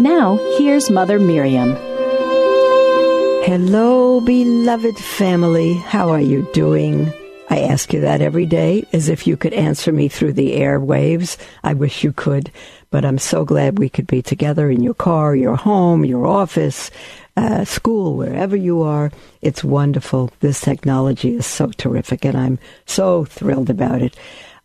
Now, here's Mother Miriam. Hello, beloved family. How are you doing? I ask you that every day as if you could answer me through the airwaves. I wish you could, but I'm so glad we could be together in your car, your home, your office, uh, school, wherever you are. It's wonderful. This technology is so terrific, and I'm so thrilled about it.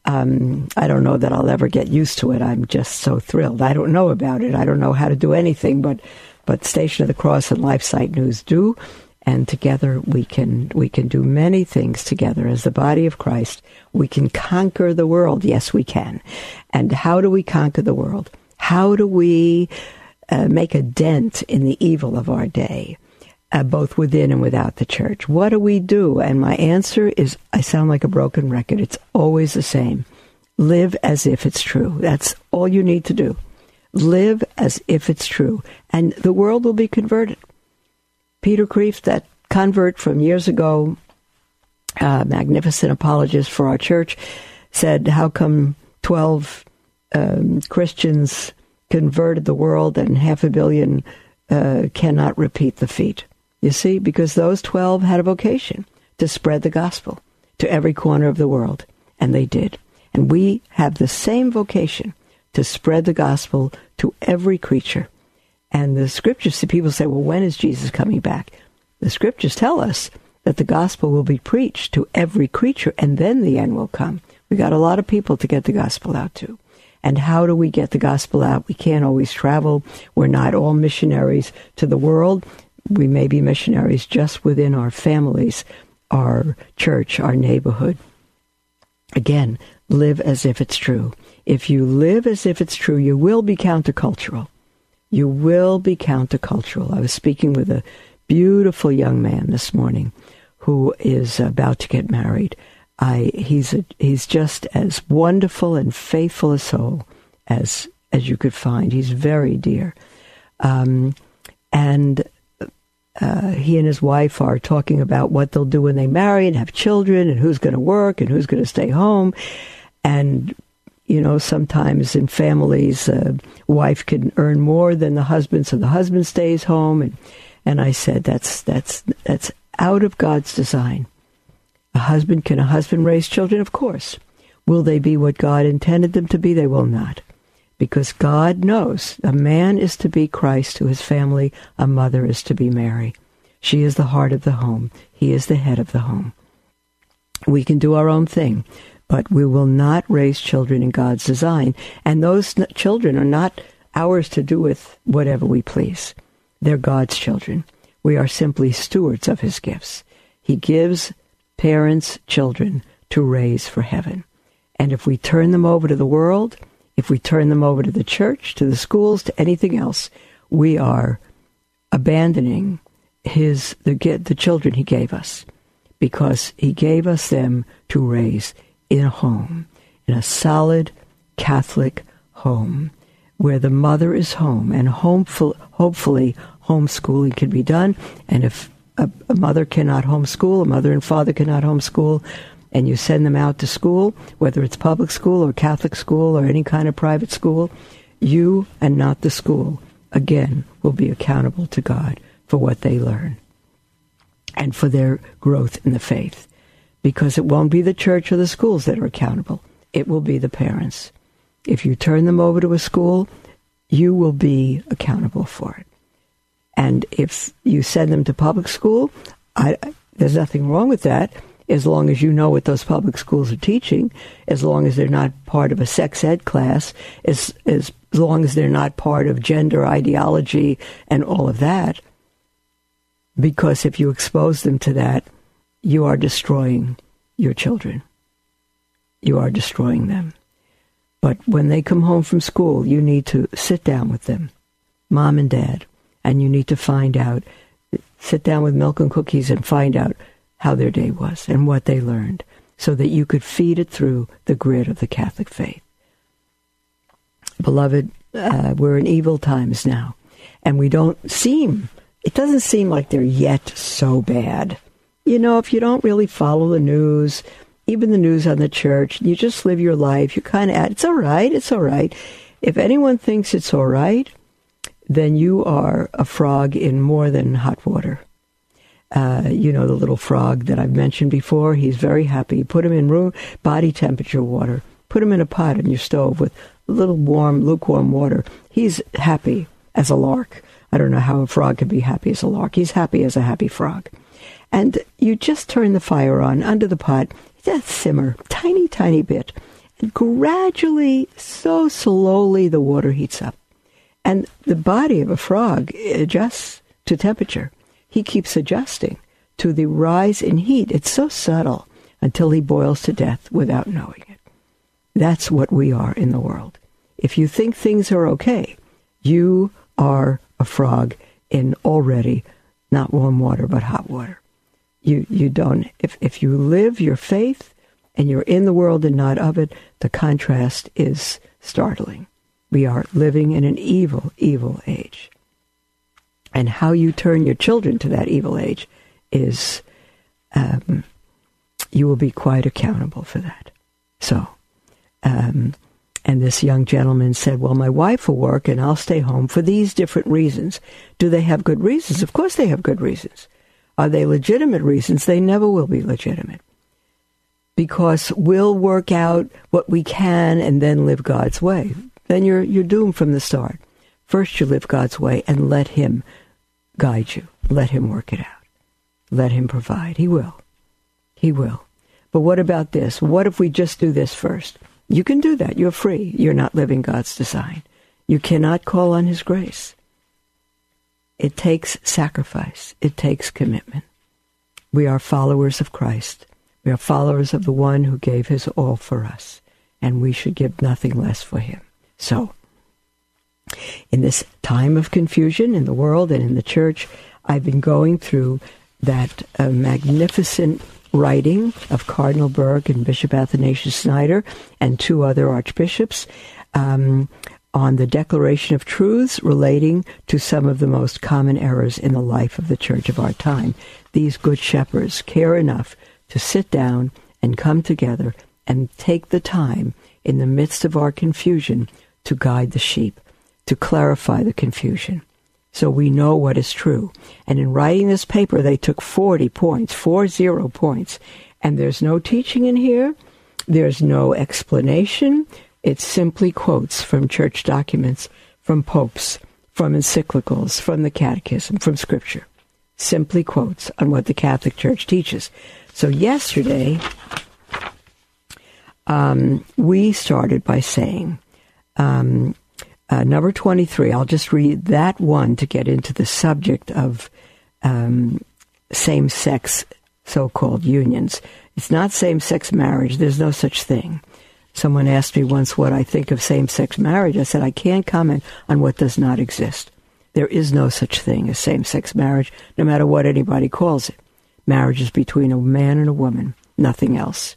Um, I don't know that I'll ever get used to it. I'm just so thrilled. I don't know about it. I don't know how to do anything, but but Station of the Cross and LifeSite News do, and together we can we can do many things together as the body of Christ. We can conquer the world. Yes, we can. And how do we conquer the world? How do we uh, make a dent in the evil of our day? Uh, both within and without the church. What do we do? And my answer is I sound like a broken record. It's always the same. Live as if it's true. That's all you need to do. Live as if it's true, and the world will be converted. Peter Kreeft, that convert from years ago, uh, magnificent apologist for our church, said, How come 12 um, Christians converted the world and half a billion uh, cannot repeat the feat? You see, because those 12 had a vocation to spread the gospel to every corner of the world, and they did. And we have the same vocation to spread the gospel to every creature. And the scriptures, people say, well, when is Jesus coming back? The scriptures tell us that the gospel will be preached to every creature and then the end will come. We got a lot of people to get the gospel out to. And how do we get the gospel out? We can't always travel. We're not all missionaries to the world. We may be missionaries just within our families, our church, our neighborhood. Again, live as if it's true. If you live as if it's true, you will be countercultural. You will be countercultural. I was speaking with a beautiful young man this morning who is about to get married. I he's a, he's just as wonderful and faithful a soul as as you could find. He's very dear, um, and uh, he and his wife are talking about what they'll do when they marry and have children, and who's going to work and who's going to stay home. And you know, sometimes in families, a wife can earn more than the husband, so the husband stays home. And, and I said, that's, that's, that's out of God's design. A husband, can a husband raise children? Of course. Will they be what God intended them to be? They will not. Because God knows a man is to be Christ to his family, a mother is to be Mary. She is the heart of the home. He is the head of the home. We can do our own thing but we will not raise children in God's design. And those children are not ours to do with whatever we please. They're God's children. We are simply stewards of his gifts. He gives parents children to raise for heaven. And if we turn them over to the world, if we turn them over to the church, to the schools, to anything else, we are abandoning his the the children he gave us because he gave us them to raise in a home, in a solid Catholic home, where the mother is home and homeful, hopefully homeschooling can be done. And if a, a mother cannot homeschool, a mother and father cannot homeschool, and you send them out to school, whether it's public school or Catholic school or any kind of private school, you and not the school, again, will be accountable to God for what they learn and for their growth in the faith because it won't be the church or the schools that are accountable. It will be the parents. If you turn them over to a school, you will be accountable for it. And if you send them to public school, I, there's nothing wrong with that as long as you know what those public schools are teaching, as long as they're not part of a sex ed class, as, as, as long as they're not part of gender ideology and all of that. Because if you expose them to that, you are destroying your children. You are destroying them. But when they come home from school, you need to sit down with them, mom and dad, and you need to find out. Sit down with milk and cookies and find out how their day was and what they learned so that you could feed it through the grid of the Catholic faith. Beloved, uh, we're in evil times now, and we don't seem, it doesn't seem like they're yet so bad. You know, if you don't really follow the news, even the news on the church, you just live your life, you're kind of it's all right, it's all right. If anyone thinks it's all right, then you are a frog in more than hot water. Uh, you know, the little frog that I've mentioned before, he's very happy. Put him in room, body temperature water. Put him in a pot on your stove with a little warm, lukewarm water. He's happy as a lark. I don't know how a frog can be happy as a lark. He's happy as a happy frog. And you just turn the fire on under the pot, just simmer, tiny, tiny bit. And gradually, so slowly, the water heats up. And the body of a frog adjusts to temperature he keeps adjusting to the rise in heat. It's so subtle until he boils to death without knowing it. That's what we are in the world. If you think things are okay, you are a frog in already not warm water but hot water. You you don't if if you live your faith and you're in the world and not of it, the contrast is startling. We are living in an evil, evil age and how you turn your children to that evil age is um, you will be quite accountable for that. So, um, and this young gentleman said, Well, my wife will work and I'll stay home for these different reasons. Do they have good reasons? Of course they have good reasons. Are they legitimate reasons? They never will be legitimate. Because we'll work out what we can and then live God's way. Then you're, you're doomed from the start. First, you live God's way and let Him guide you. Let Him work it out. Let Him provide. He will. He will. But what about this? What if we just do this first? You can do that. You're free. You're not living God's design. You cannot call on His grace. It takes sacrifice. It takes commitment. We are followers of Christ. We are followers of the one who gave his all for us, and we should give nothing less for him. So, in this time of confusion in the world and in the church, I've been going through that uh, magnificent writing of Cardinal Burke and Bishop Athanasius Schneider and two other archbishops um, on the declaration of truths relating to some of the most common errors in the life of the church of our time. These good shepherds care enough to sit down and come together and take the time in the midst of our confusion to guide the sheep to clarify the confusion so we know what is true. And in writing this paper, they took 40 points, four zero points. And there's no teaching in here. There's no explanation. It's simply quotes from church documents, from popes, from encyclicals, from the catechism, from scripture. Simply quotes on what the Catholic Church teaches. So yesterday, um, we started by saying, um, uh, number 23, I'll just read that one to get into the subject of um, same sex so called unions. It's not same sex marriage, there's no such thing. Someone asked me once what I think of same sex marriage. I said, I can't comment on what does not exist. There is no such thing as same sex marriage, no matter what anybody calls it. Marriage is between a man and a woman, nothing else.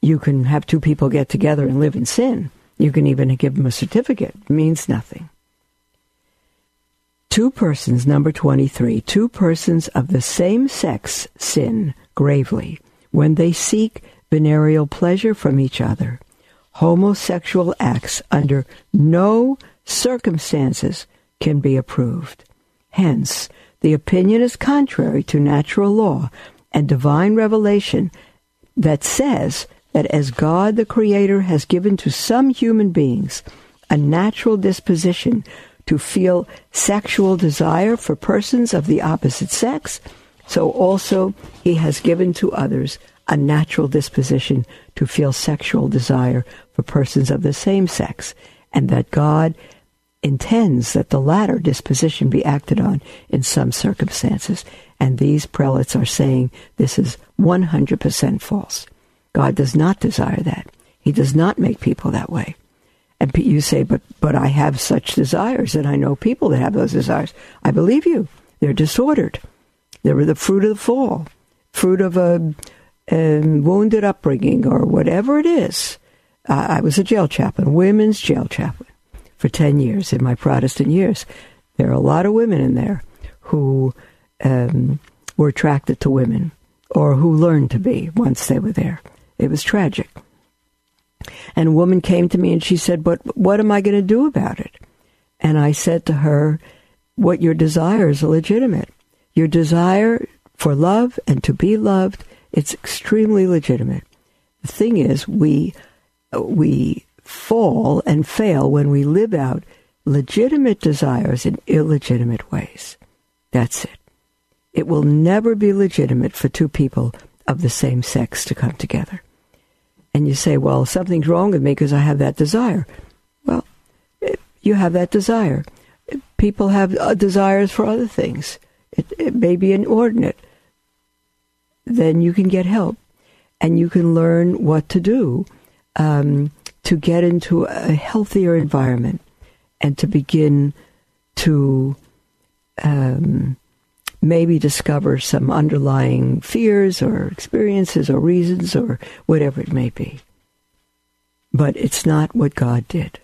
You can have two people get together and live in sin, you can even give them a certificate. It means nothing. Two persons, number 23, two persons of the same sex sin gravely when they seek venereal pleasure from each other. Homosexual acts under no circumstances can be approved. Hence, the opinion is contrary to natural law and divine revelation that says that as God the Creator has given to some human beings a natural disposition to feel sexual desire for persons of the opposite sex, so also He has given to others a natural disposition to feel sexual desire for persons of the same sex, and that God intends that the latter disposition be acted on in some circumstances. And these prelates are saying this is 100% false. God does not desire that. He does not make people that way. And you say, but, but I have such desires, and I know people that have those desires. I believe you. They're disordered. They're the fruit of the fall, fruit of a, a wounded upbringing, or whatever it is. I was a jail chaplain, women's jail chaplain, for 10 years in my Protestant years. There are a lot of women in there who um, were attracted to women or who learned to be once they were there. It was tragic. And a woman came to me and she said, But what am I going to do about it? And I said to her, What your desires are legitimate. Your desire for love and to be loved, it's extremely legitimate. The thing is, we, we fall and fail when we live out legitimate desires in illegitimate ways. That's it. It will never be legitimate for two people of the same sex to come together. And you say, well, something's wrong with me because I have that desire. Well, you have that desire. People have uh, desires for other things. It, it may be inordinate. Then you can get help and you can learn what to do um, to get into a healthier environment and to begin to um, maybe discover some underlying fears or experiences or reasons or whatever it may be. But it's not what God did.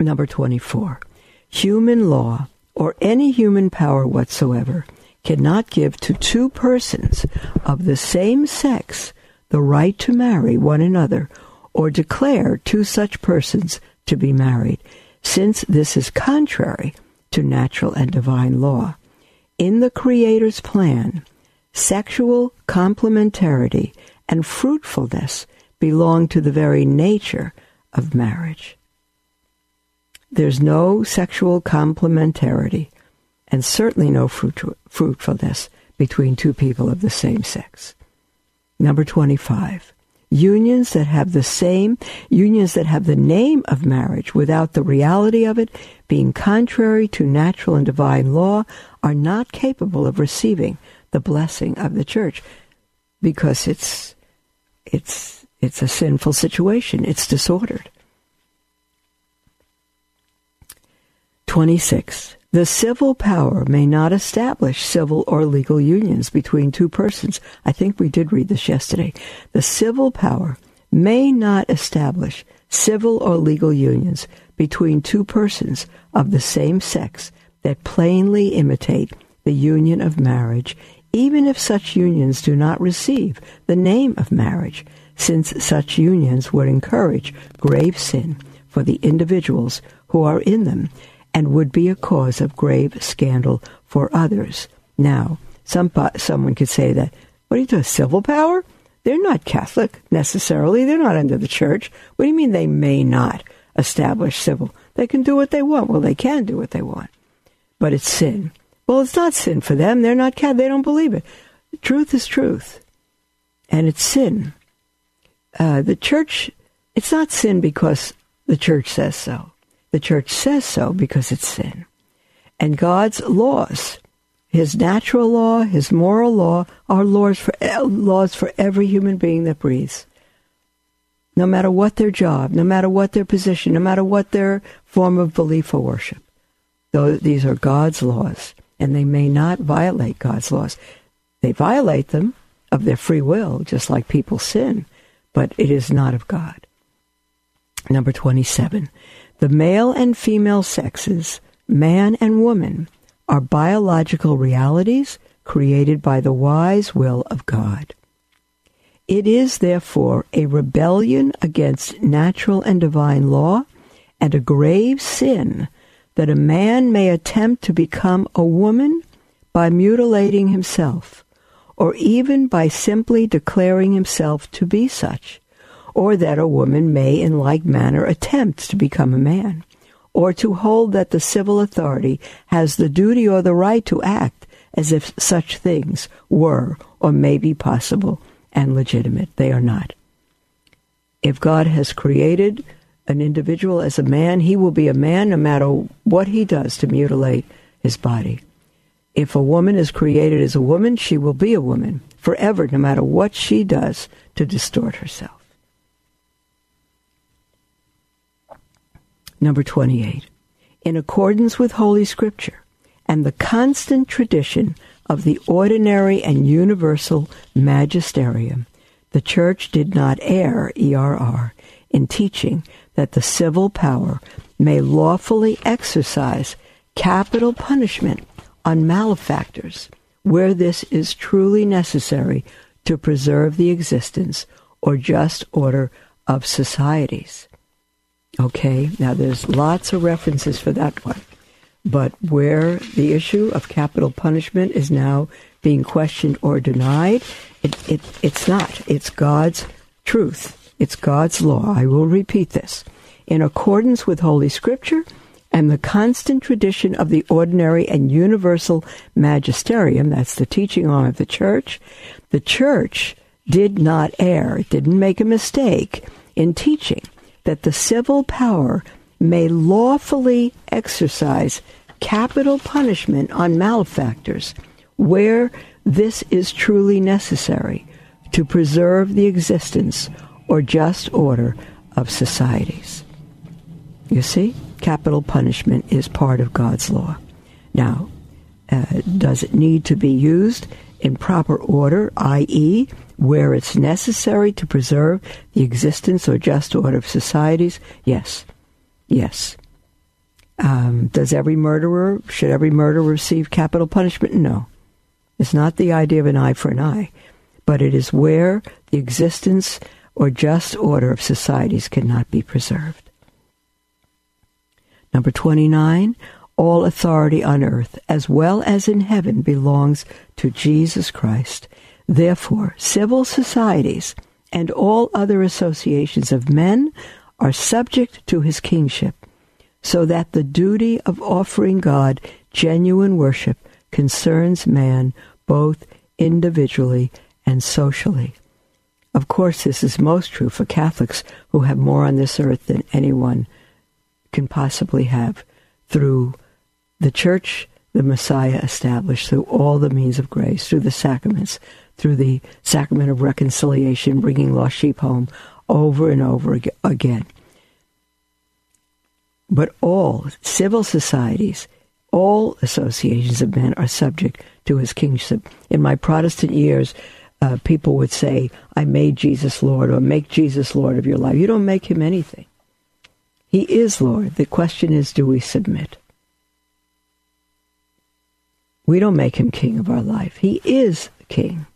Number 24. Human law or any human power whatsoever cannot give to two persons of the same sex the right to marry one another or declare two such persons to be married, since this is contrary to natural and divine law. In the Creator's plan, sexual complementarity and fruitfulness belong to the very nature of marriage. There's no sexual complementarity and certainly no fruit, fruitfulness between two people of the same sex. Number 25 unions that have the same, unions that have the name of marriage without the reality of it being contrary to natural and divine law are not capable of receiving the blessing of the church because it's, it's, it's a sinful situation. It's disordered. 26. The civil power may not establish civil or legal unions between two persons. I think we did read this yesterday. The civil power may not establish civil or legal unions between two persons of the same sex that plainly imitate the union of marriage, even if such unions do not receive the name of marriage, since such unions would encourage grave sin for the individuals who are in them and would be a cause of grave scandal for others. Now, some someone could say that, what do you do, civil power? They're not Catholic necessarily. They're not under the church. What do you mean they may not establish civil? They can do what they want. Well, they can do what they want. But it's sin. Well, it's not sin for them. They're not Catholic. They don't believe it. Truth is truth. And it's sin. Uh, the church, it's not sin because the church says so. The church says so because it's sin. And God's laws, His natural law, His moral law, are laws for, laws for every human being that breathes. No matter what their job, no matter what their position, no matter what their form of belief or worship. Though these are God's laws, and they may not violate God's laws. They violate them of their free will, just like people sin, but it is not of God. Number 27. The male and female sexes, man and woman, are biological realities created by the wise will of God. It is, therefore, a rebellion against natural and divine law and a grave sin that a man may attempt to become a woman by mutilating himself, or even by simply declaring himself to be such or that a woman may in like manner attempt to become a man, or to hold that the civil authority has the duty or the right to act as if such things were or may be possible and legitimate. They are not. If God has created an individual as a man, he will be a man no matter what he does to mutilate his body. If a woman is created as a woman, she will be a woman forever, no matter what she does to distort herself. Number 28. In accordance with Holy Scripture and the constant tradition of the ordinary and universal magisterium, the Church did not err, ERR, in teaching that the civil power may lawfully exercise capital punishment on malefactors where this is truly necessary to preserve the existence or just order of societies. Okay, now there's lots of references for that one. But where the issue of capital punishment is now being questioned or denied, it, it, it's not. It's God's truth. It's God's law. I will repeat this. In accordance with Holy Scripture and the constant tradition of the ordinary and universal magisterium, that's the teaching arm of the church, the church did not err, it didn't make a mistake in teaching that the civil power may lawfully exercise capital punishment on malefactors where this is truly necessary to preserve the existence or just order of societies. You see, capital punishment is part of God's law. Now, uh, does it need to be used in proper order, i.e., where it's necessary to preserve the existence or just order of societies? Yes. Yes. Um, does every murderer, should every murderer receive capital punishment? No. It's not the idea of an eye for an eye, but it is where the existence or just order of societies cannot be preserved. Number 29, all authority on earth as well as in heaven belongs to Jesus Christ. Therefore, civil societies and all other associations of men are subject to his kingship, so that the duty of offering God genuine worship concerns man both individually and socially. Of course, this is most true for Catholics who have more on this earth than anyone can possibly have through the church the Messiah established through all the means of grace, through the sacraments, through the sacrament of reconciliation, bringing lost sheep home over and over again. But all civil societies, all associations of men are subject to his kingship. In my Protestant years, uh, people would say, I made Jesus Lord, or make Jesus Lord of your life. You don't make him anything. He is Lord. The question is, do we submit? We don't make him king of our life. He is king.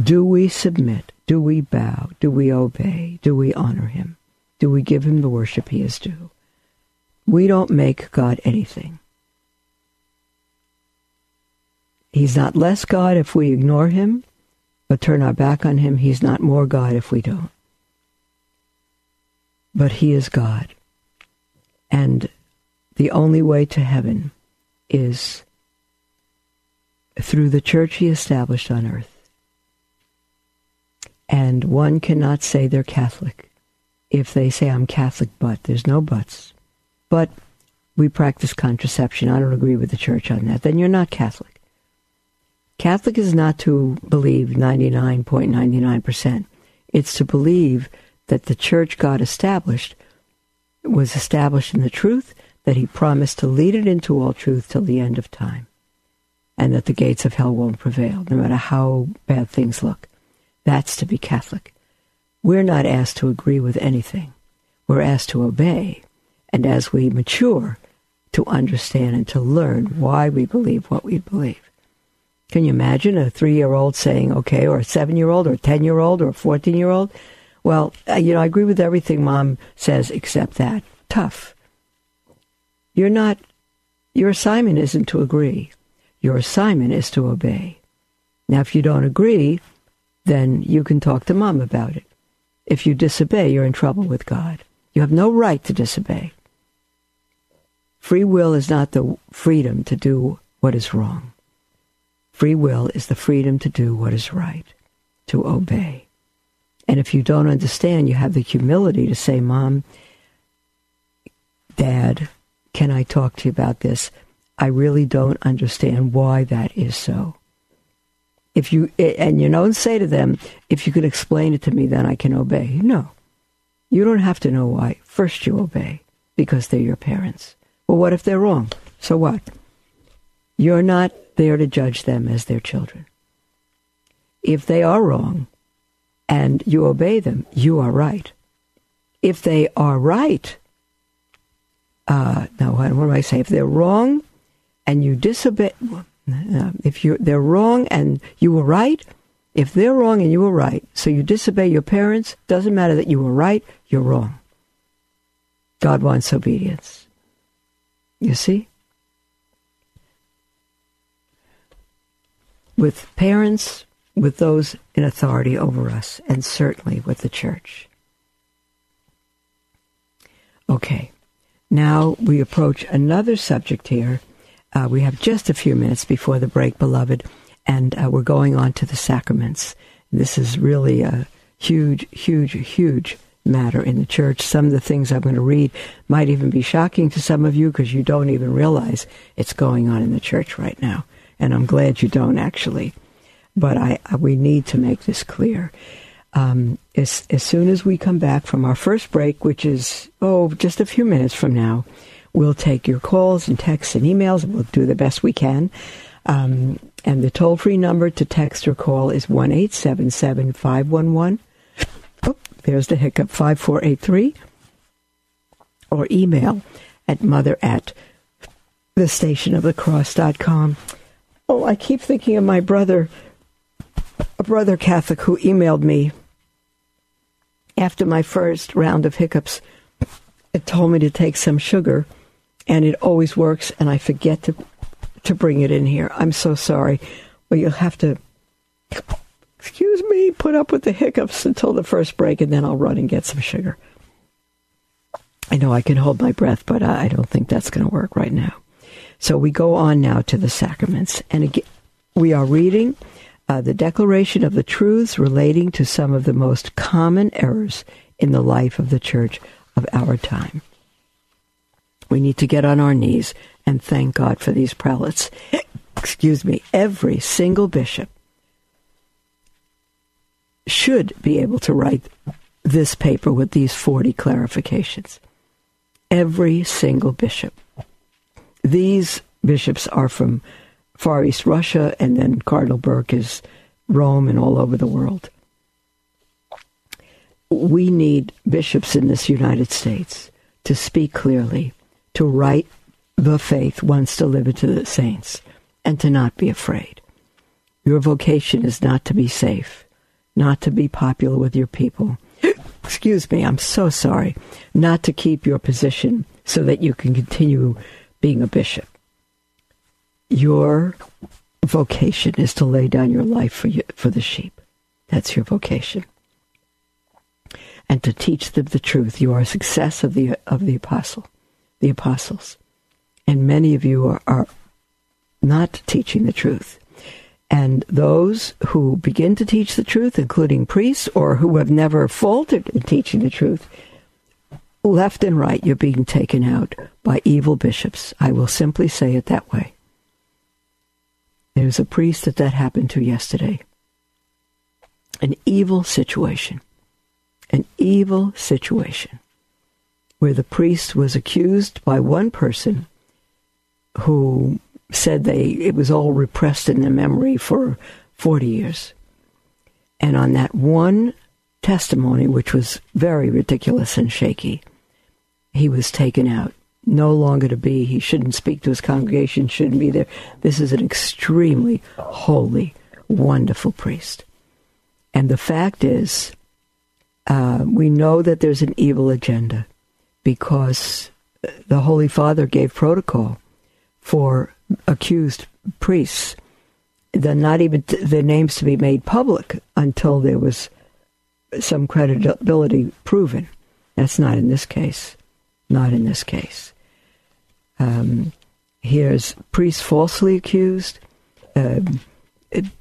Do we submit? Do we bow? Do we obey? Do we honor him? Do we give him the worship he is due? We don't make God anything. He's not less God if we ignore him, but turn our back on him. He's not more God if we don't. But he is God. And the only way to heaven is through the church he established on earth. And one cannot say they're Catholic if they say, I'm Catholic, but there's no buts. But we practice contraception. I don't agree with the church on that. Then you're not Catholic. Catholic is not to believe 99.99%. It's to believe that the church God established was established in the truth, that he promised to lead it into all truth till the end of time and that the gates of hell won't prevail, no matter how bad things look. That's to be Catholic. We're not asked to agree with anything. We're asked to obey, and as we mature, to understand and to learn why we believe what we believe. Can you imagine a three year old saying, okay, or a seven year old, or a 10 year old, or a 14 year old? Well, uh, you know, I agree with everything mom says except that. Tough. You're not, your assignment isn't to agree. Your assignment is to obey. Now, if you don't agree, then you can talk to mom about it. If you disobey, you're in trouble with God. You have no right to disobey. Free will is not the freedom to do what is wrong. Free will is the freedom to do what is right, to obey. And if you don't understand, you have the humility to say, Mom, Dad, can I talk to you about this? I really don't understand why that is so. If you and you don't say to them, if you could explain it to me, then I can obey. No, you don't have to know why. First, you obey. because they're your parents. Well, what if they're wrong? So what? You're not there to judge them as their children. If they are wrong and you obey them, you are right. If they are right, uh, now what, do I saying? If they're wrong and you disobey, uh, Uh, if you they're wrong and you were right, if they're wrong and you were right, so you disobey your parents, doesn't matter that you were right, you're wrong. God wants obedience. You see? With parents, with those in authority over us, and certainly with the church. Okay, now we approach another subject here. Uh, we have just a few minutes before the break, beloved, and uh, we're going on to the sacraments. This is really a huge, huge, huge matter in the church. Some of the things I'm going to read might even be shocking to some of you because you don't even realize it's going on in the church right now. And I'm glad you don't actually. But I, I we need to make this clear. Um, as, as soon as we come back from our first break, which is, oh, just a few minutes from now, we'll take your calls and texts and emails. We'll do the best we can. Um, and the toll free number to text or call is 1 877 511 there's the hiccup 5483 or email at mother at the station of the cross.com. Oh, I keep thinking of my brother, a brother Catholic who emailed me after my first round of hiccups. It told me to take some sugar, and it always works, and I forget to to bring it in here. I'm so sorry. Well, you'll have to excuse me, put up with the hiccups until the first break, and then I'll run and get some sugar. I know I can hold my breath, but I don't think that's going to work right now. So we go on now to the sacraments. And again, we are reading uh, the declaration of the truths relating to some of the most common errors in the life of the church of our time. We need to get on our knees and thank God for these prelates. Excuse me, every single bishop should be able to write this paper with these 40 clarifications. Every single bishop. These bishops are from Far East Russia, and then Cardinal Burke is Rome and all over the world. We need bishops in this United States to speak clearly, to write the faith once delivered to the saints, and to not be afraid. Your vocation is not to be safe not to be popular with your people. Excuse me, I'm so sorry. Not to keep your position so that you can continue being a bishop. Your vocation is to lay down your life for you, for the sheep. That's your vocation. And to teach them the truth. You are a success of the of the apostle, the apostles. And many of you are, are not teaching the truth. And those who begin to teach the truth, including priests or who have never faltered in teaching the truth, left and right, you're being taken out by evil bishops. I will simply say it that way. There's a priest that that happened to yesterday. An evil situation. An evil situation where the priest was accused by one person who said they it was all repressed in their memory for 40 years. And on that one testimony, which was very ridiculous and shaky, he was taken out. No longer to be. He shouldn't speak to his congregation, shouldn't be there. This is an extremely holy, wonderful priest. And the fact is, uh, we know that there's an evil agenda because the Holy Father gave protocol for accused priests, The not even t- their names to be made public until there was some credibility proven. That's not in this case. Not in this case. Um, here's priests falsely accused. Um,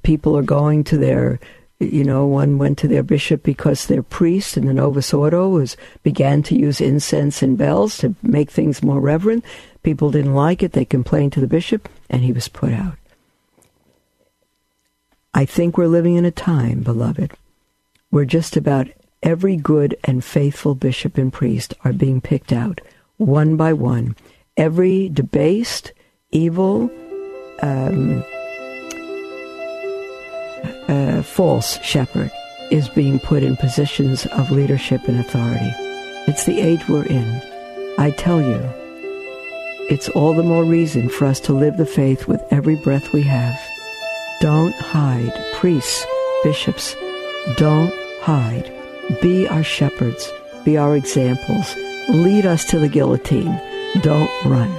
people are going to their, you know, one went to their bishop because their priest in the Novus Ordo was began to use incense and bells to make things more reverent. People didn't like it. They complained to the bishop, and he was put out. I think we're living in a time, beloved, where just about every good and faithful bishop and priest are being picked out one by one. Every debased, evil, um, uh, false shepherd is being put in positions of leadership and authority. It's the age we're in. I tell you, it's all the more reason for us to live the faith with every breath we have. Don't hide, priests, bishops. Don't hide. Be our shepherds. Be our examples. Lead us to the guillotine. Don't run.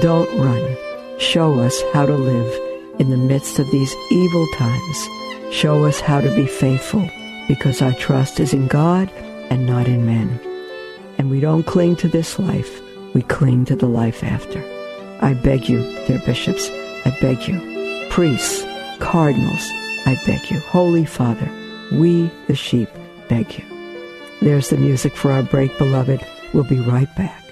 Don't run. Show us how to live in the midst of these evil times. Show us how to be faithful because our trust is in God and not in men. And we don't cling to this life, we cling to the life after. I beg you, dear bishops, I beg you, priests, cardinals, I beg you, Holy Father, we the sheep beg you. There's the music for our break, beloved. We'll be right back.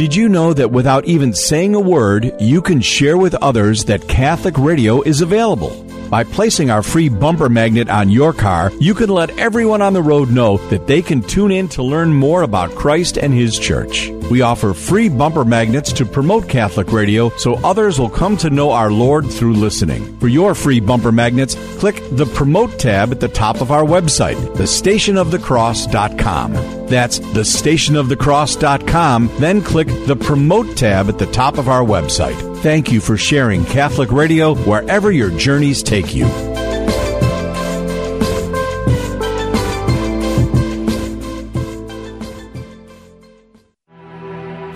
Did you know that without even saying a word, you can share with others that Catholic radio is available? By placing our free bumper magnet on your car, you can let everyone on the road know that they can tune in to learn more about Christ and His Church. We offer free bumper magnets to promote Catholic radio so others will come to know our Lord through listening. For your free bumper magnets, click the Promote tab at the top of our website, thestationofthecross.com. That's thestationofthecross.com. Then click the Promote tab at the top of our website. Thank you for sharing Catholic radio wherever your journeys take you.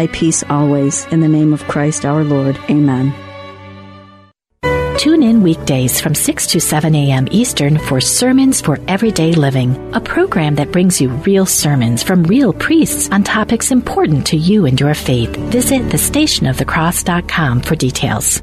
thy peace always. In the name of Christ our Lord. Amen. Tune in weekdays from 6 to 7 a.m. Eastern for Sermons for Everyday Living, a program that brings you real sermons from real priests on topics important to you and your faith. Visit thestationofthecross.com for details.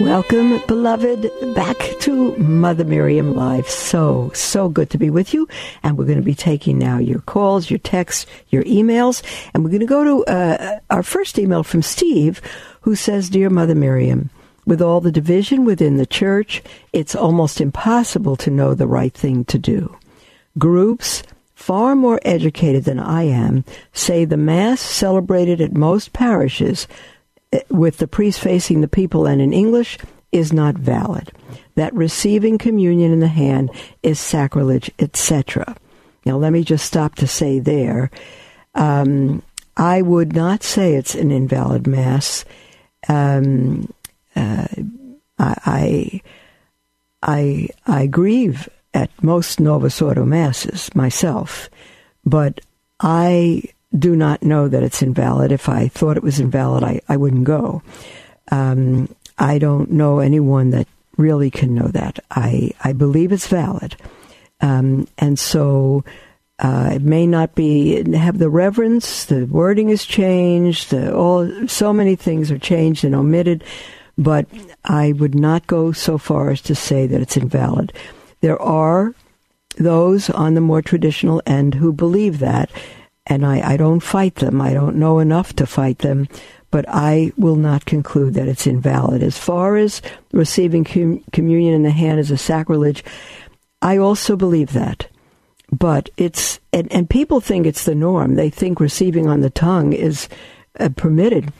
Welcome, beloved, back to Mother Miriam Live. So, so good to be with you. And we're going to be taking now your calls, your texts, your emails. And we're going to go to uh, our first email from Steve, who says, Dear Mother Miriam, with all the division within the church, it's almost impossible to know the right thing to do. Groups far more educated than I am say the Mass celebrated at most parishes with the priest facing the people and in English is not valid. That receiving communion in the hand is sacrilege, etc. Now, let me just stop to say there. Um, I would not say it's an invalid mass. Um, uh, I, I, I grieve at most Novus Ordo masses myself, but I do not know that it's invalid. If I thought it was invalid, I, I wouldn't go. Um, I don't know anyone that really can know that. I, I believe it's valid. Um, and so uh, it may not be have the reverence. The wording is changed. The, all so many things are changed and omitted, but I would not go so far as to say that it's invalid. There are those on the more traditional end who believe that, and I, I don't fight them. I don't know enough to fight them, but I will not conclude that it's invalid. As far as receiving com- communion in the hand is a sacrilege, I also believe that. But it's, and, and people think it's the norm. They think receiving on the tongue is uh, permitted.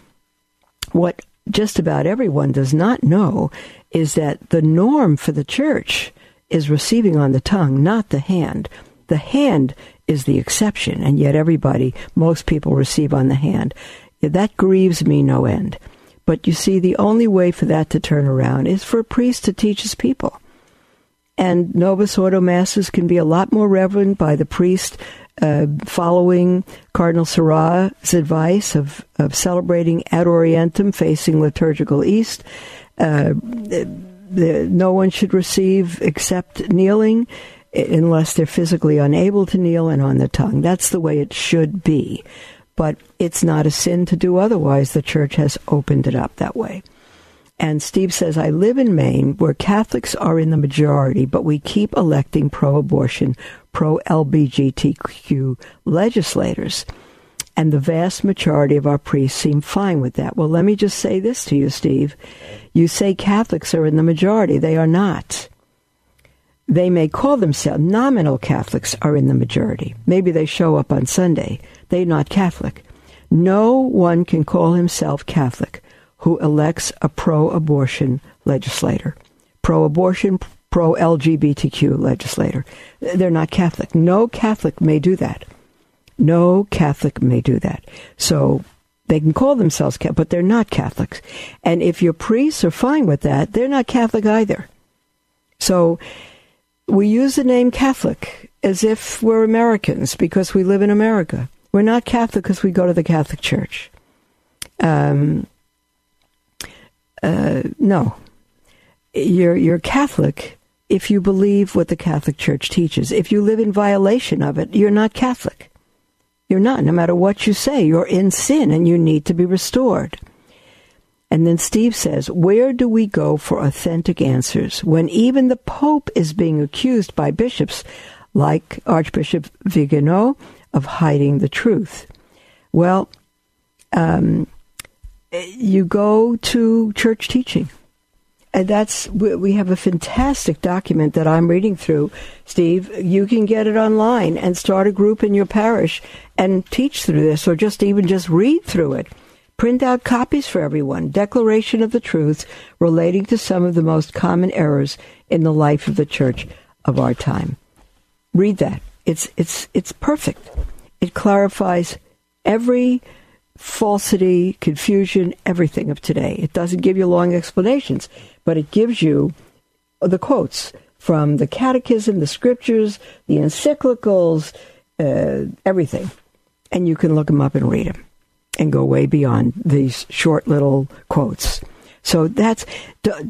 What just about everyone does not know is that the norm for the church is receiving on the tongue, not the hand. The hand is the exception, and yet everybody, most people receive on the hand. That grieves me no end. But you see, the only way for that to turn around is for a priest to teach his people. And Novus Ordo Masses can be a lot more reverent by the priest uh, following Cardinal Sarah's advice of, of celebrating ad orientem facing liturgical east. Uh, the, the, no one should receive except kneeling unless they're physically unable to kneel and on the tongue. That's the way it should be. But it's not a sin to do otherwise. The church has opened it up that way. And Steve says, I live in Maine where Catholics are in the majority, but we keep electing pro abortion, pro LBGTQ legislators. And the vast majority of our priests seem fine with that. Well, let me just say this to you, Steve. You say Catholics are in the majority. They are not. They may call themselves nominal Catholics are in the majority. Maybe they show up on Sunday. They're not Catholic. No one can call himself Catholic who elects a pro abortion legislator, pro abortion, pro LGBTQ legislator. They're not Catholic. No Catholic may do that. No Catholic may do that. So they can call themselves Catholic, but they're not Catholics. And if your priests are fine with that, they're not Catholic either. So we use the name Catholic as if we're Americans because we live in America. We're not Catholic because we go to the Catholic Church. Um, uh, no, you're you're Catholic if you believe what the Catholic Church teaches. If you live in violation of it, you're not Catholic. You're not. No matter what you say, you're in sin and you need to be restored. And then Steve says, Where do we go for authentic answers when even the Pope is being accused by bishops like Archbishop Vigano of hiding the truth? Well, um, you go to church teaching. And that's, we have a fantastic document that I'm reading through, Steve. You can get it online and start a group in your parish and teach through this, or just even just read through it. Print out copies for everyone. Declaration of the Truth relating to some of the most common errors in the life of the church of our time. Read that. It's, it's, it's perfect. It clarifies every falsity, confusion, everything of today. It doesn't give you long explanations, but it gives you the quotes from the catechism, the scriptures, the encyclicals, uh, everything. And you can look them up and read them and go way beyond these short little quotes. So that's,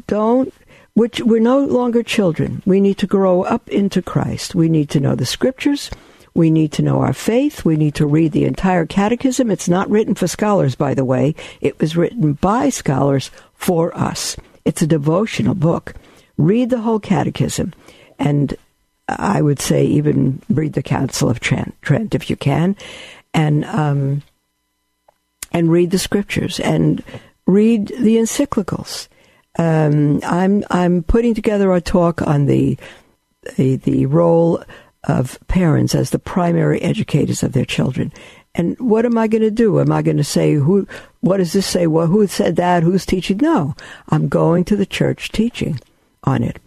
don't, which we're no longer children. We need to grow up into Christ. We need to know the scriptures. We need to know our faith. We need to read the entire catechism. It's not written for scholars, by the way. It was written by scholars for us. It's a devotional book. Read the whole catechism. And I would say even read the Council of Trent, Trent if you can. And, um, and read the scriptures and read the encyclicals. Um, I'm I'm putting together a talk on the the, the role of parents as the primary educators of their children. And what am I going to do? Am I going to say who? What does this say? Well, who said that? Who's teaching? No, I'm going to the church teaching on it.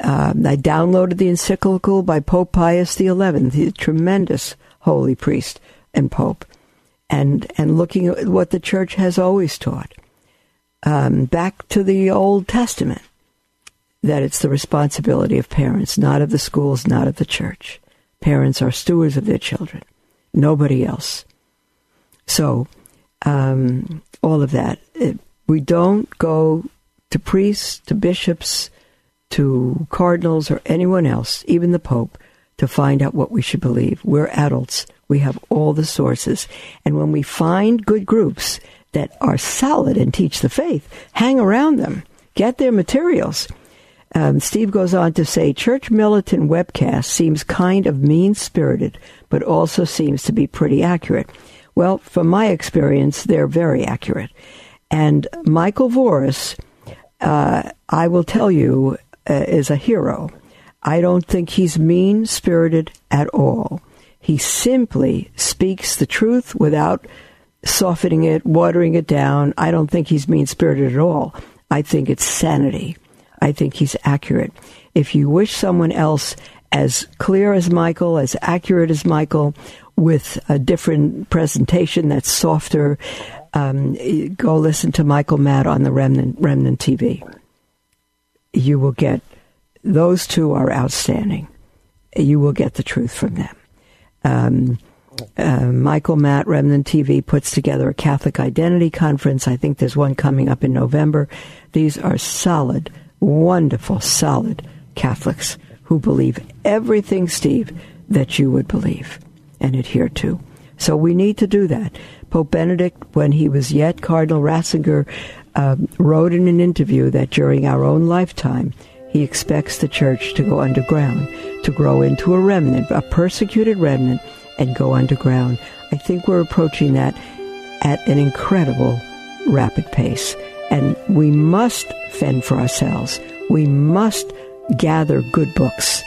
Um, I downloaded the encyclical by Pope Pius XI, the tremendous holy priest and pope, and and looking at what the church has always taught. Um, back to the Old Testament that it's the responsibility of parents, not of the schools, not of the church. Parents are stewards of their children, nobody else. So, um, all of that. It, we don't go to priests, to bishops, to cardinals, or anyone else, even the Pope, to find out what we should believe. We're adults. We have all the sources. And when we find good groups that are solid and teach the faith, hang around them, get their materials um, Steve goes on to say Church Militant webcast seems kind of mean spirited, but also seems to be pretty accurate. Well, from my experience, they're very accurate. And Michael Voris, uh, I will tell you, uh, is a hero. I don't think he's mean spirited at all. He simply speaks the truth without softening it, watering it down. I don't think he's mean spirited at all. I think it's sanity. I think he's accurate. If you wish someone else as clear as Michael, as accurate as Michael, with a different presentation that's softer, um, go listen to Michael Matt on the Remnant, Remnant TV. You will get, those two are outstanding. You will get the truth from them. Um, uh, Michael Matt, Remnant TV, puts together a Catholic Identity Conference. I think there's one coming up in November. These are solid, wonderful, solid Catholics who believe everything, Steve, that you would believe and adhere to. So we need to do that. Pope Benedict, when he was yet Cardinal Ratzinger, um, wrote in an interview that during our own lifetime, he expects the church to go underground, to grow into a remnant, a persecuted remnant, and go underground. I think we're approaching that at an incredible rapid pace. And we must fend for ourselves. We must gather good books.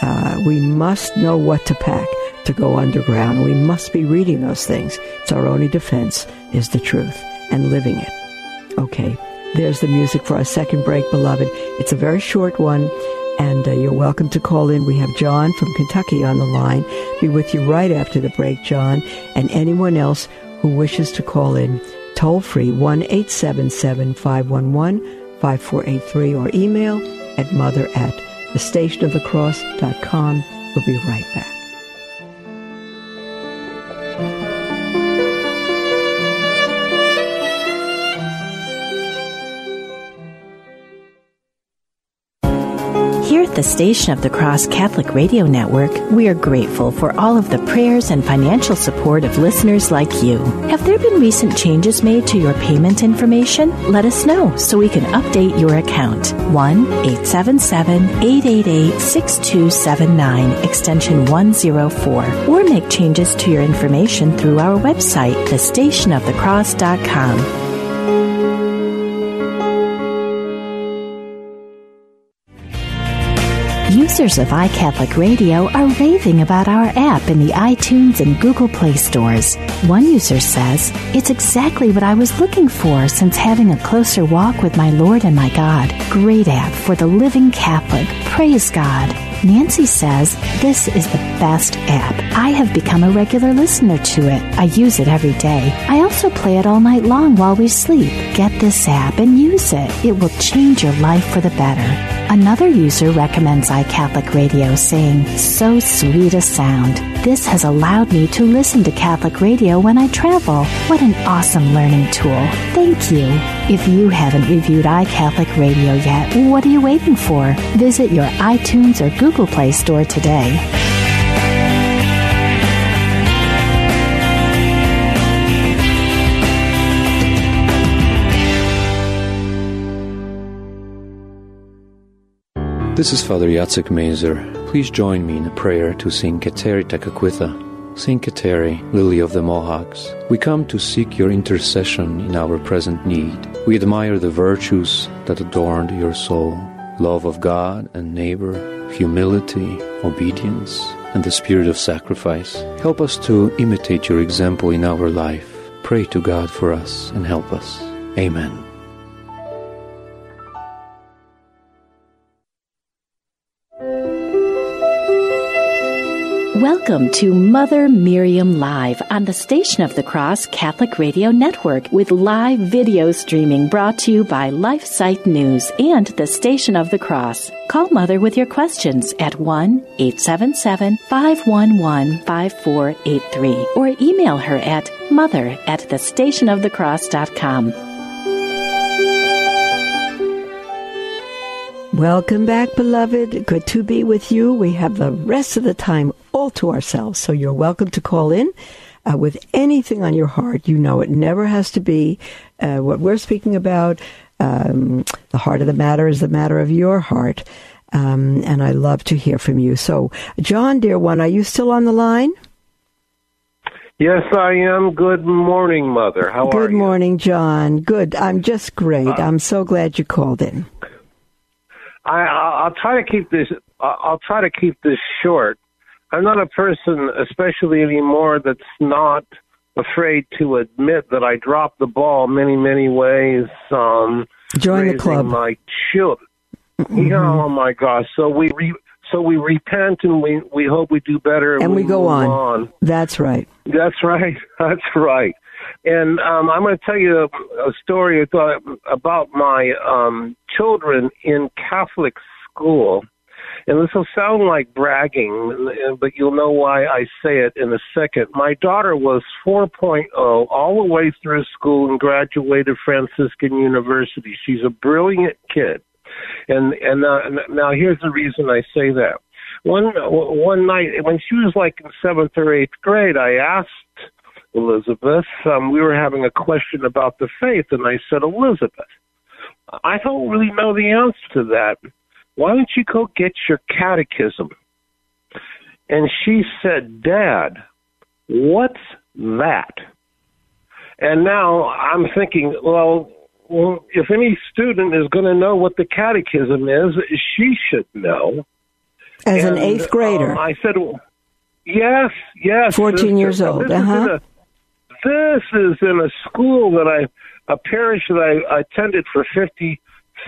Uh, we must know what to pack to go underground. We must be reading those things. It's our only defense is the truth and living it. Okay, there's the music for our second break, beloved. It's a very short one, and uh, you're welcome to call in. We have John from Kentucky on the line. Be with you right after the break, John, and anyone else who wishes to call in. Toll free 1 877 511 5483 or email at mother at thestationofthecross.com. We'll be right back. Station of the Cross Catholic Radio Network, we are grateful for all of the prayers and financial support of listeners like you. Have there been recent changes made to your payment information? Let us know so we can update your account. 1 877 888 6279, extension 104, or make changes to your information through our website, thestationofthecross.com. Users of iCatholic Radio are raving about our app in the iTunes and Google Play stores. One user says, It's exactly what I was looking for since having a closer walk with my Lord and my God. Great app for the living Catholic. Praise God. Nancy says, This is the best app. I have become a regular listener to it. I use it every day. I also play it all night long while we sleep. Get this app and use it. It will change your life for the better. Another user recommends iCatholic Radio, saying, So sweet a sound. This has allowed me to listen to Catholic radio when I travel. What an awesome learning tool. Thank you. If you haven't reviewed iCatholic Radio yet, what are you waiting for? Visit your iTunes or Google Play store today. This is Father Jacek Mazer. Please join me in a prayer to Saint Kateri Tekakwitha. Saint Kateri, Lily of the Mohawks, we come to seek your intercession in our present need. We admire the virtues that adorned your soul love of God and neighbor, humility, obedience, and the spirit of sacrifice. Help us to imitate your example in our life. Pray to God for us and help us. Amen. Welcome to Mother Miriam Live on the Station of the Cross Catholic Radio Network with live video streaming brought to you by LifeSite News and the Station of the Cross. Call Mother with your questions at 1 877 511 5483 or email her at mother at thestationofthecross.com. Welcome back, beloved. Good to be with you. We have the rest of the time all to ourselves, so you're welcome to call in uh, with anything on your heart. You know, it never has to be uh, what we're speaking about. Um, the heart of the matter is the matter of your heart. Um, and I love to hear from you. So, John, dear one, are you still on the line? Yes, I am. Good morning, Mother. How Good are you? Good morning, John. Good. I'm just great. Uh, I'm so glad you called in. I, I- I'll try to keep this. I'll try to keep this short. I'm not a person, especially anymore, that's not afraid to admit that I dropped the ball many, many ways. Um, Join the club. My children. Yeah, oh my gosh. So we re, so we repent and we we hope we do better and, And we go on. on. That's right. That's right. That's right. And um, I'm going to tell you a, a story about, about my um, children in Catholic school. And this will sound like bragging, but you'll know why I say it in a second. My daughter was 4.0 all the way through school and graduated Franciscan University. She's a brilliant kid. And and uh, now here's the reason I say that. One one night when she was like in seventh or eighth grade, I asked Elizabeth. Um, we were having a question about the faith, and I said, Elizabeth, I don't really know the answer to that. Why don't you go get your catechism? And she said, Dad, what's that? And now I'm thinking, well, well, if any student is going to know what the catechism is, she should know. As an eighth grader. um, I said, well, yes, yes. 14 This- years old, This, uh-huh. in a, this is in a school that I, a parish that I attended for 50,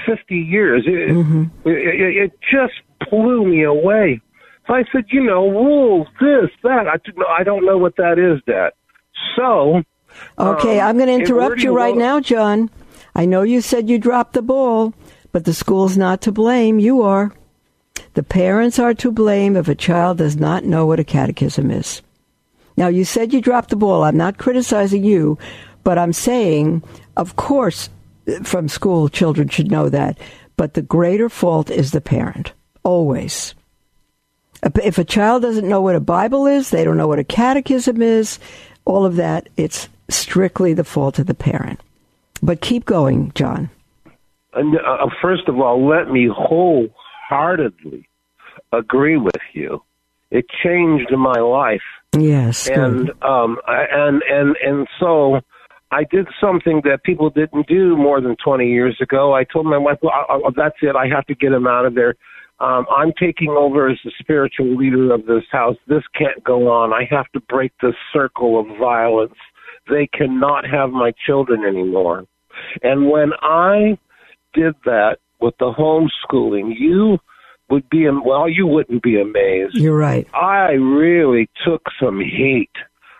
50 years. It, Mm-hmm. it, it, just blew me away. So I said, you know, rules, this, that. I, I don't know what that is, Dad. So, Okay, um, I'm going to interrupt you right now, John. I know you said you dropped the ball, but the school's not to blame. You are. The parents are to blame if a child does not know what a catechism is. Now, you said you dropped the ball. I'm not criticizing you, but I'm saying, of course, from school, children should know that. But the greater fault is the parent, always. If a child doesn't know what a Bible is, they don't know what a catechism is, all of that, it's strictly the fault of the parent. But keep going, John. And, uh, first of all, let me wholeheartedly agree with you. It changed my life, Yes. and um, I- and and and so I did something that people didn't do more than twenty years ago. I told my wife, well, I, I, "That's it. I have to get him out of there." Um, I'm taking over as the spiritual leader of this house. This can't go on. I have to break this circle of violence. They cannot have my children anymore. And when I did that with the homeschooling, you would be, well, you wouldn't be amazed. You're right. I really took some heat.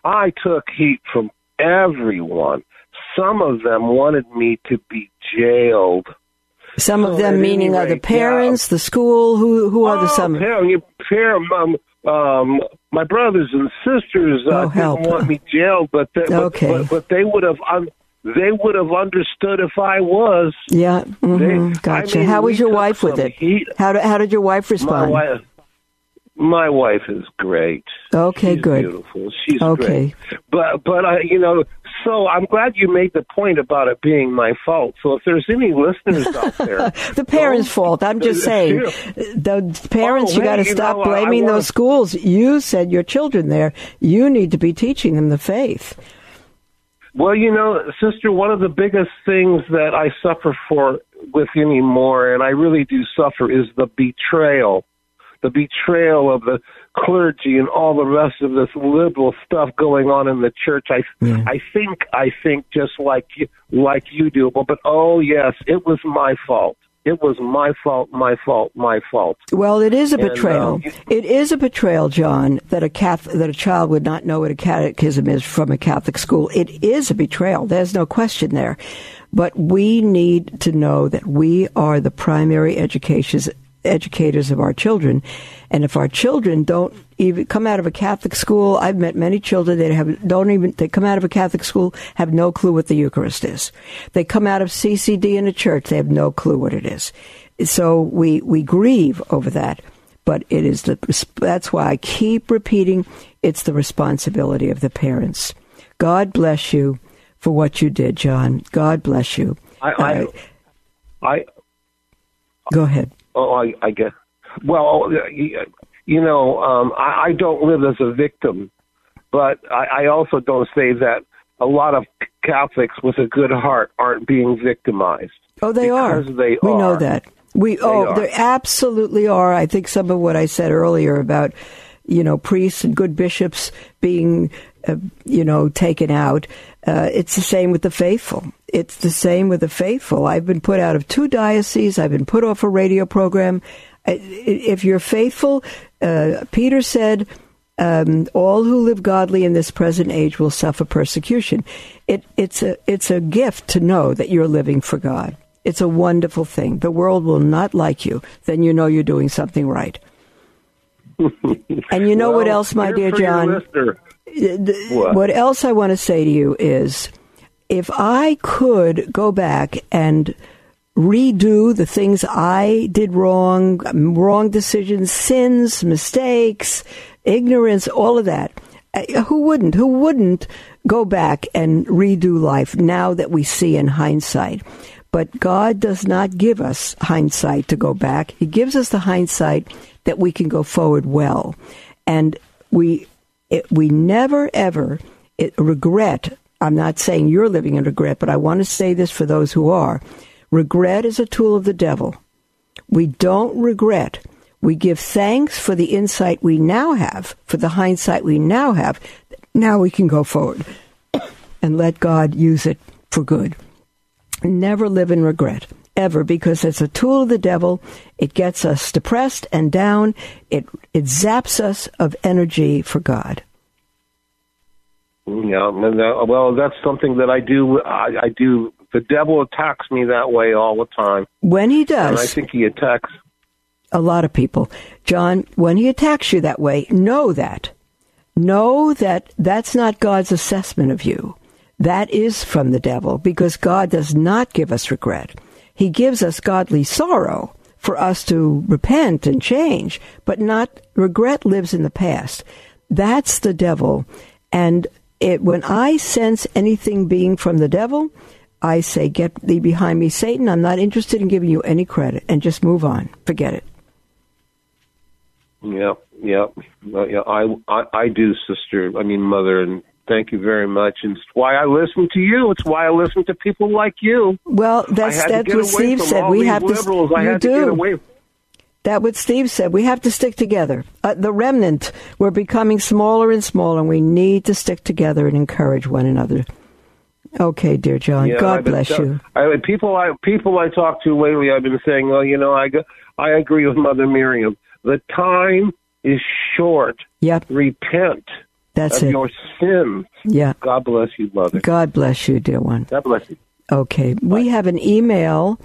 I took heat from everyone. Some of them wanted me to be jailed. Some of So them meaning any are the rate, parents, the school. Who who are the Oh, some? hell, you pair, um, um, my brothers and sisters uh, Oh, help. didn't want me jailed, but they, but- Okay. but, but they would have un- they would have understood if I was. Yeah. hmm They- gotcha. I mean, how was your wife with it? heat. How did, how did your wife My respond? My wife is great. Okay, She's good. Beautiful. She's Okay. great. But but uh, you know, so I'm glad you made the point about it being my fault. So if there's any listeners out there, The parents' fault. I'm just saying, the parents, Oh, you got to hey, stop know, blaming wanna- those schools. You said your children there. You need to be teaching them the faith. Well, you know, sister, one of the biggest things that I suffer for with anymore, and I really do suffer, is the betrayal. The betrayal of the clergy and all the rest of this liberal stuff going on in the church. I, I think, I think just like you, like you do. But, but oh yes, it was my fault. It was my fault, my fault, my fault. Well, it is a And, betrayal. um, it is a betrayal, John, that a Catholic, that a child would not know what a catechism is from a Catholic school. It is a betrayal. There's no question there. But we need to know that we are the primary educations, educators of our children. And if our children don't even come out of a Catholic school, I've met many children that have don't even they come out of a Catholic school have no clue what the Eucharist is. They come out of CCD in a church, they have no clue what it is. So we we grieve over that, but it is the that's why I keep repeating it's the responsibility of the parents. God bless you for what you did, John. God bless you. I, I, Uh, I, go ahead. Oh, I, I guess. Well, you know, um, I, I don't live as a victim. but I, I also don't say that a lot of Catholics with a good heart aren't being victimized. Oh, they are. They we are. know that. We They oh, they absolutely are. I think some of what I said earlier about you know priests and good bishops being uh, you know taken out. Uh, it's the same with the faithful. It's the same with the faithful. I've been put out of two dioceses. I've been put off a radio program. If you're faithful, uh, Peter said. Um, all who live godly in this present age will suffer persecution. It, it's a it's a gift to know that you're living for God. It's a wonderful thing. The world will not like you. Then you know you're doing something right. And you know what else, my dear John? What? what else I want to say to you is if I could go back and redo the things I did wrong, wrong decisions, sins, mistakes, ignorance, all of that. uh, Who wouldn't? Who wouldn't go back and redo life now that we see in hindsight? But God does not give us hindsight to go back. He gives us the hindsight that we can go forward well. And we it, we never ever it, regret. I'm not saying you're living in regret, but I want to say this for those who are. Regret is a tool of the devil. We don't regret. We give thanks for the insight we now have, for the hindsight we now have. Now we can go forward and let God use it for good. Never live in regret, ever, because it's a tool of the devil. It gets us depressed and down. It, it zaps us of energy for God. Yeah, well, that's something that I do. I, I do. The devil attacks me that way all the time, When he and I think he attacks. a lot of people. John, when he attacks you that way, know that. Know that that's not God's assessment of you. That is from the devil because God does not give us regret. He gives us godly sorrow for us to repent and change, but not regret lives in the past. That's the devil. And it, when I sense anything being from the devil, I say, Get thee behind me, Satan. I'm not interested in giving you any credit and just move on. Forget it. Yeah, yeah, yeah. I, I, I do, sister. I mean, mother, and thank you very much. And it's why I listen to you. It's why I listen to people like you. Well, that's that's what Steve said. We have to. liberals. I you do. to get away. That what Steve said. We have to stick together. Uh, the remnant. We're becoming smaller and smaller, and we need to stick together and encourage one another. Okay, dear John. Yeah, God bless tell- you. I, people I people I talk to lately, I've been saying, well, you know, I go, I agree with Mother Miriam. The time is short. Yep, Repent that's of it. your sins. Yeah. God bless you, Mother. God bless you, dear one. God bless you. Okay, we have an email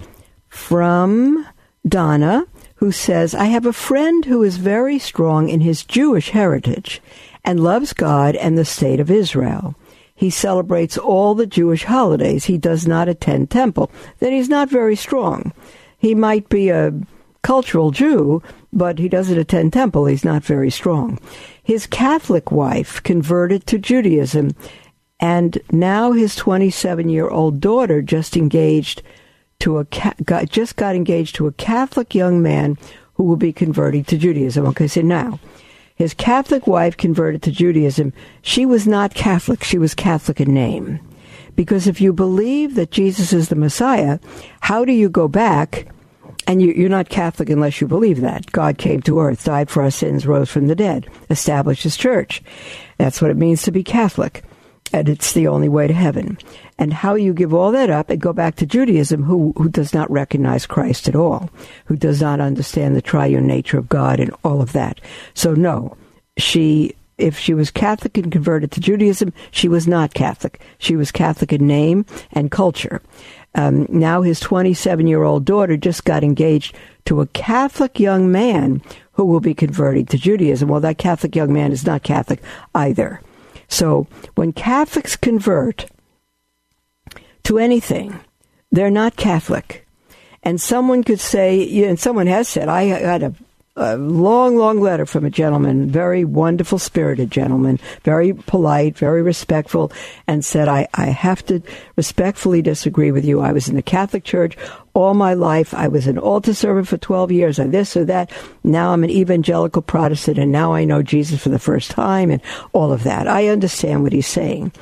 from Donna who says, I have a friend who is very strong in his Jewish heritage and loves God and the state of Israel. He celebrates all the Jewish holidays. He does not attend temple. Then he's not very strong. He might be a cultural Jew, but he doesn't attend temple. He's not very strong. His Catholic wife converted to Judaism, and now his 27 year old daughter just engaged to a got, just got engaged to a Catholic young man who will be converting to Judaism. Okay, so now his Catholic wife converted to Judaism. She was not Catholic. She was Catholic in name. Because if you believe that Jesus is the Messiah, how do you go back? And you, you're not Catholic unless you believe that. God came to earth, died for our sins, rose from the dead, established his church. That's what it means to be Catholic. And it's the only way to heaven. And how you give all that up and go back to Judaism, who, who does not recognize Christ at all, who does not understand the triune nature of God and all of that. So, no, she, if she was Catholic and converted to Judaism, she was not Catholic. She was Catholic in name and culture. Um, now his 27 year old daughter just got engaged to a Catholic young man who will be converting to Judaism. Well, that Catholic young man is not Catholic either. So when Catholics convert to anything, they're not Catholic. And someone could say, and someone has said, I had a a long, long letter from a gentleman, very wonderful spirited gentleman, very polite, very respectful, and said, I, I have to respectfully disagree with you. I was in the Catholic Church all my life. I was an altar servant for 12 years, or this or that. Now I'm an evangelical Protestant, and now I know Jesus for the first time, and all of that. I understand what he's saying.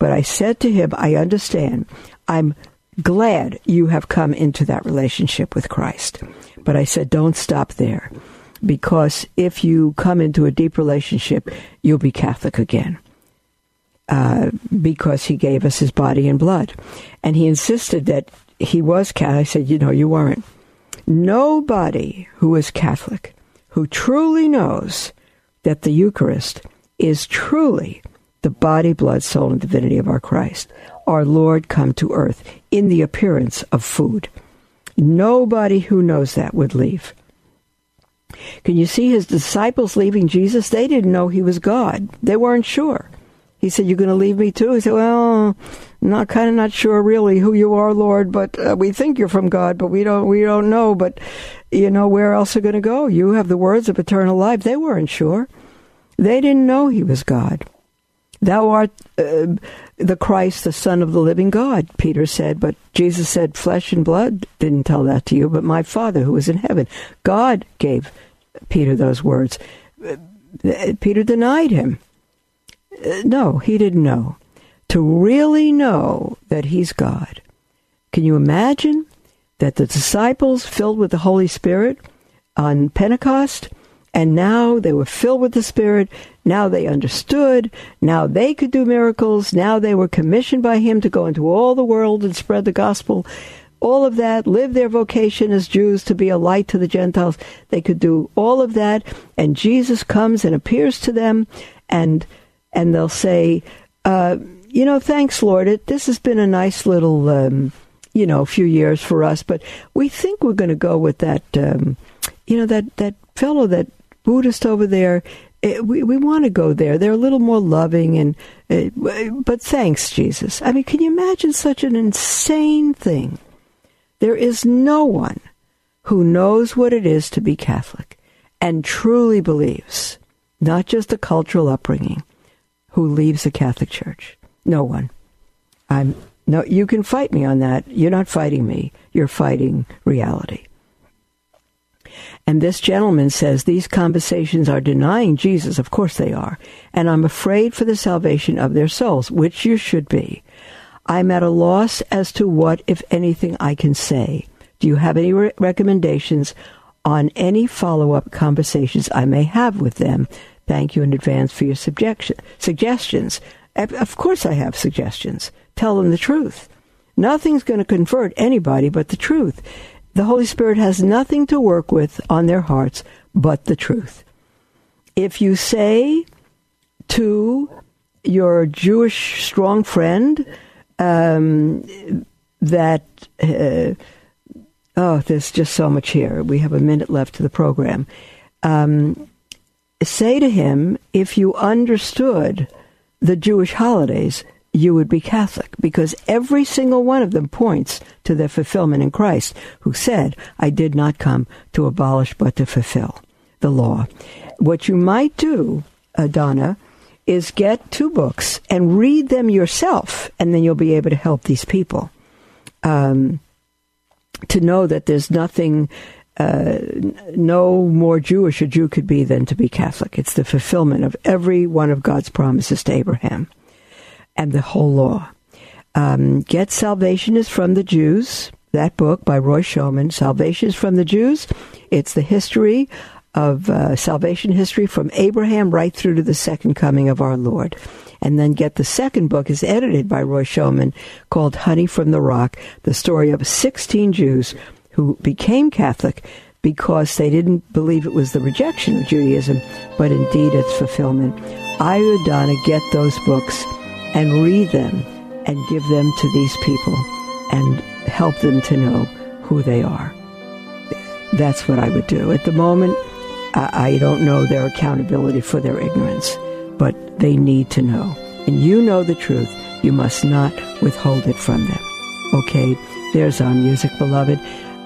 But I said to him, I understand. I'm glad you have come into that relationship with Christ. But I said, don't stop there because if you come into a deep relationship, you'll be Catholic again. Uh, because he gave us his body and blood. And he insisted that he was Catholic. I said, you know, you weren't. Nobody who is Catholic, who truly knows that the Eucharist is truly the body, blood, soul, and divinity of our Christ, our Lord come to earth in the appearance of food. Nobody who knows that would leave. Can you see his disciples leaving Jesus? They didn't know he was God. They weren't sure. He said, "You're going to leave me too." He said, "Well, not kind of not sure really who you are, Lord, but uh, we think you're from God, but we don't we don't know. But you know where else are going to go? You have the words of eternal life." They weren't sure. They didn't know he was God. Thou art uh, the Christ, the Son of the living God, Peter said. But Jesus said, Flesh and blood didn't tell that to you, but my Father who is in heaven. God gave Peter those words. Uh, Peter denied him. Uh, no, he didn't know. To really know that he's God. Can you imagine that the disciples filled with the Holy Spirit on Pentecost and now they were filled with the Spirit. Now they understood. Now they could do miracles. Now they were commissioned by Him to go into all the world and spread the gospel. All of that, live their vocation as Jews to be a light to the Gentiles. They could do all of that. And Jesus comes and appears to them and, and they'll say, uh, you know, thanks, Lord. It, this has been a nice little, um, you know, few years for us, but we think we're going to go with that, um, you know, that, that fellow that Buddhist over there. It, eh, we we want to go there. They're a little more loving, and uh, but thanks, Jesus. I mean, can you imagine such an insane thing? There is no one who knows what it is to be Catholic and truly believes, not just a cultural upbringing, who leaves the Catholic Church. No one. I'm no. You can fight me on that. You're not fighting me. You're fighting reality. And this gentleman says these conversations are denying Jesus. Of course they are. And I'm afraid for the salvation of their souls, which you should be. I'm at a loss as to what, if anything, I can say. Do you have any re- recommendations on any follow up conversations I may have with them? Thank you in advance for your suggestions. Of course, I have suggestions. Tell them the truth. Nothing's going to convert anybody but the truth the Holy Spirit has nothing to work with on their hearts but the truth. If you say to your Jewish strong friend um, that, uh, oh, there's just so much here. We have a minute left to the program. Um, say to him, if you understood the Jewish holidays, you would be Catholic because every single one of them points to their fulfillment in Christ, who said, I did not come to abolish but to fulfill the law. What you might do, uh, is get two books and read them yourself, and then you'll be able to help these people um, to know that there's nothing. Uh, no more Jewish a Jew could be than to be Catholic. It's the fulfillment of every one of God's promises to Abraham and the whole law. Um, Get Salvation is from the Jews, that book by Roy Schoeman. Salvation is from the Jews. It's the history of uh, salvation history from Abraham right through to the second coming of our Lord. And then get the second book is edited by Roy Schoeman called Honey from the Rock, the story of 16 Jews who became Catholic because they didn't believe it was the rejection of Judaism, but indeed its fulfillment. I would, Donna, get those books and read them and give them to these people and help them to know who they are. That's what I would do. At the moment, I, don't know their accountability for their ignorance, but they need to know. And you know the truth. You must not withhold it from them. Okay, there's our music, beloved.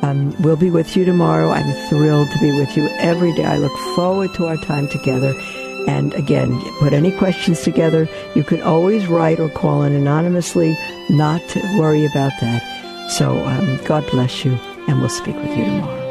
Um, we'll be with you tomorrow. I'm thrilled to be with you every day. I look forward to our time together. And again, put any questions together. You can always write or call in anonymously, not to worry about that. So um, God bless you, and we'll speak with you tomorrow.